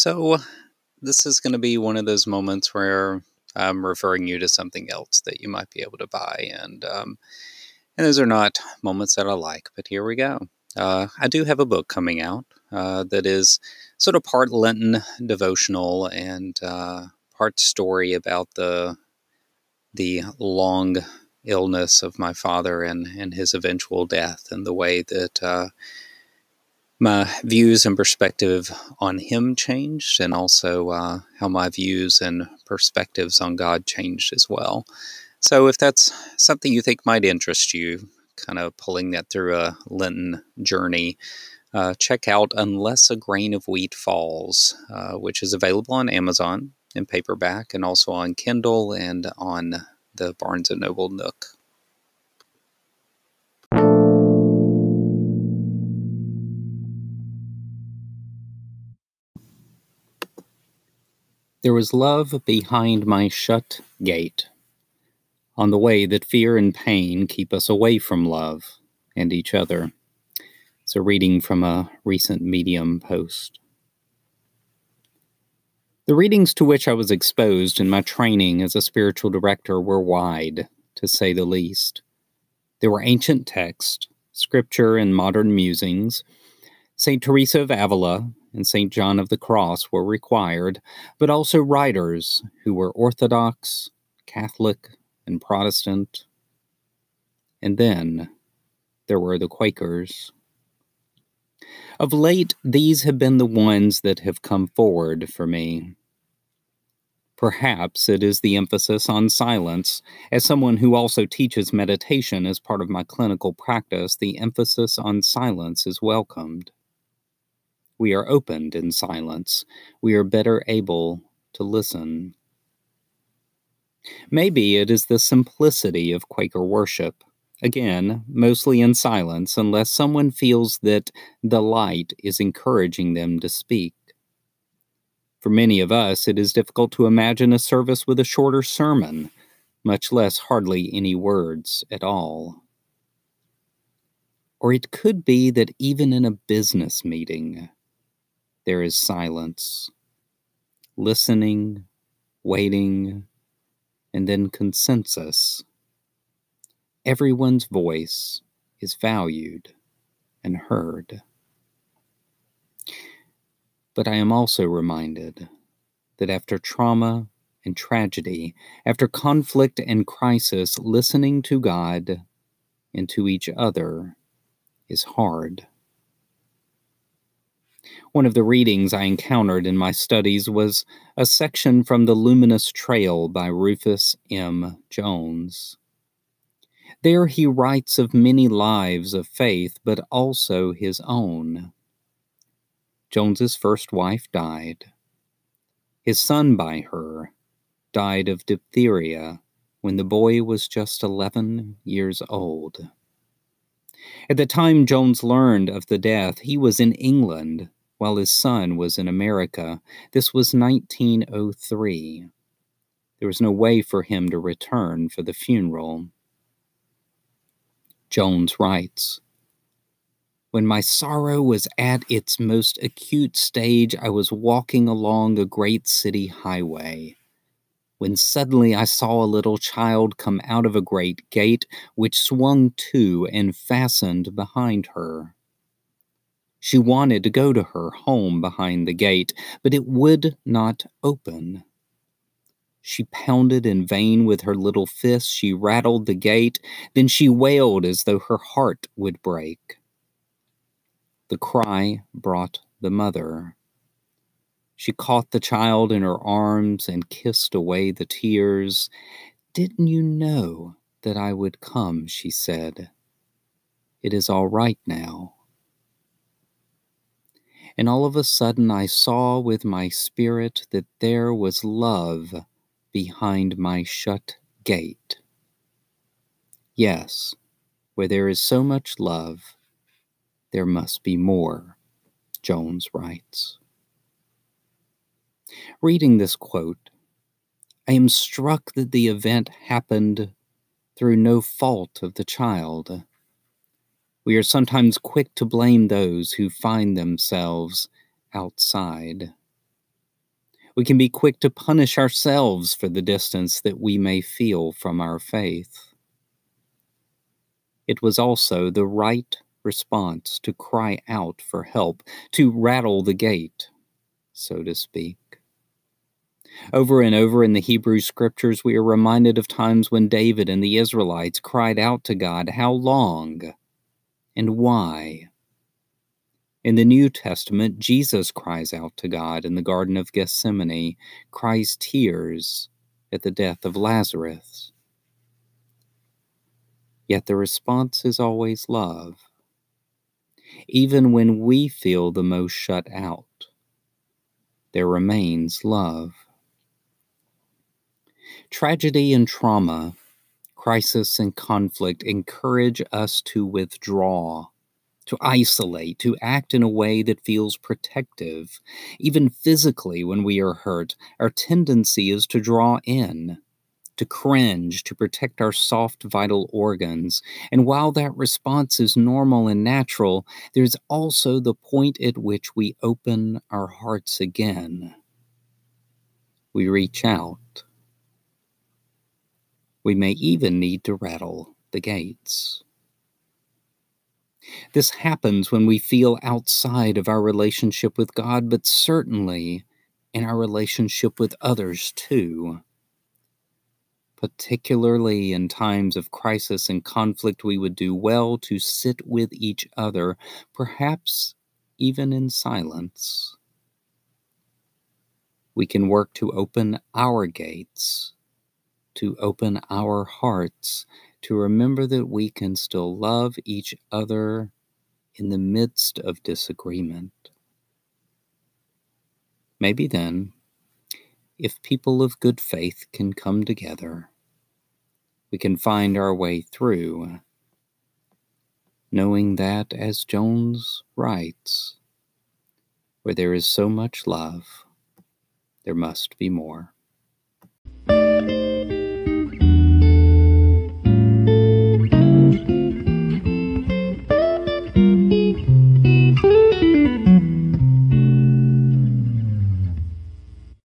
So, this is going to be one of those moments where I'm referring you to something else that you might be able to buy. And, um, and those are not moments that I like, but here we go. Uh, I do have a book coming out uh, that is sort of part Lenten devotional and uh, part story about the the long illness of my father and, and his eventual death and the way that uh, my views and perspective on him changed and also uh, how my views and perspectives on God changed as well. So if that's something you think might interest you, kind of pulling that through a Lenten journey, uh, check out Unless a Grain of Wheat Falls, uh, which is available on Amazon in paperback and also on Kindle and on the Barnes & Noble Nook. There was love behind my shut gate, on the way that fear and pain keep us away from love and each other. It's a reading from a recent Medium post. The readings to which I was exposed in my training as a spiritual director were wide, to say the least. There were ancient texts, scripture, and modern musings. St. Teresa of Avila and St. John of the Cross were required, but also writers who were Orthodox, Catholic, and Protestant. And then there were the Quakers. Of late, these have been the ones that have come forward for me. Perhaps it is the emphasis on silence. As someone who also teaches meditation as part of my clinical practice, the emphasis on silence is welcomed. We are opened in silence. We are better able to listen. Maybe it is the simplicity of Quaker worship. Again, mostly in silence, unless someone feels that the light is encouraging them to speak. For many of us, it is difficult to imagine a service with a shorter sermon, much less hardly any words at all. Or it could be that even in a business meeting, there is silence, listening, waiting, and then consensus. Everyone's voice is valued and heard. But I am also reminded that after trauma and tragedy, after conflict and crisis, listening to God and to each other is hard. One of the readings I encountered in my studies was a section from The Luminous Trail by Rufus M. Jones. There he writes of many lives of faith, but also his own. Jones's first wife died. His son by her died of diphtheria when the boy was just 11 years old. At the time Jones learned of the death, he was in England while his son was in America. This was 1903. There was no way for him to return for the funeral. Jones writes when my sorrow was at its most acute stage, I was walking along a great city highway. When suddenly I saw a little child come out of a great gate, which swung to and fastened behind her. She wanted to go to her home behind the gate, but it would not open. She pounded in vain with her little fist. She rattled the gate. Then she wailed as though her heart would break. The cry brought the mother. She caught the child in her arms and kissed away the tears. Didn't you know that I would come? she said. It is all right now. And all of a sudden I saw with my spirit that there was love behind my shut gate. Yes, where there is so much love, there must be more, Jones writes. Reading this quote, I am struck that the event happened through no fault of the child. We are sometimes quick to blame those who find themselves outside. We can be quick to punish ourselves for the distance that we may feel from our faith. It was also the right response to cry out for help, to rattle the gate, so to speak. Over and over in the Hebrew scriptures, we are reminded of times when David and the Israelites cried out to God, How long? And why? In the New Testament, Jesus cries out to God in the Garden of Gethsemane, cries tears at the death of Lazarus. Yet the response is always love. Even when we feel the most shut out, there remains love. Tragedy and trauma, crisis and conflict encourage us to withdraw, to isolate, to act in a way that feels protective. Even physically, when we are hurt, our tendency is to draw in, to cringe, to protect our soft vital organs. And while that response is normal and natural, there's also the point at which we open our hearts again. We reach out. We may even need to rattle the gates. This happens when we feel outside of our relationship with God, but certainly in our relationship with others too. Particularly in times of crisis and conflict, we would do well to sit with each other, perhaps even in silence. We can work to open our gates, to open our hearts, to remember that we can still love each other in the midst of disagreement. Maybe then if people of good faith can come together, we can find our way through, knowing that, as Jones writes, where there is so much love, there must be more.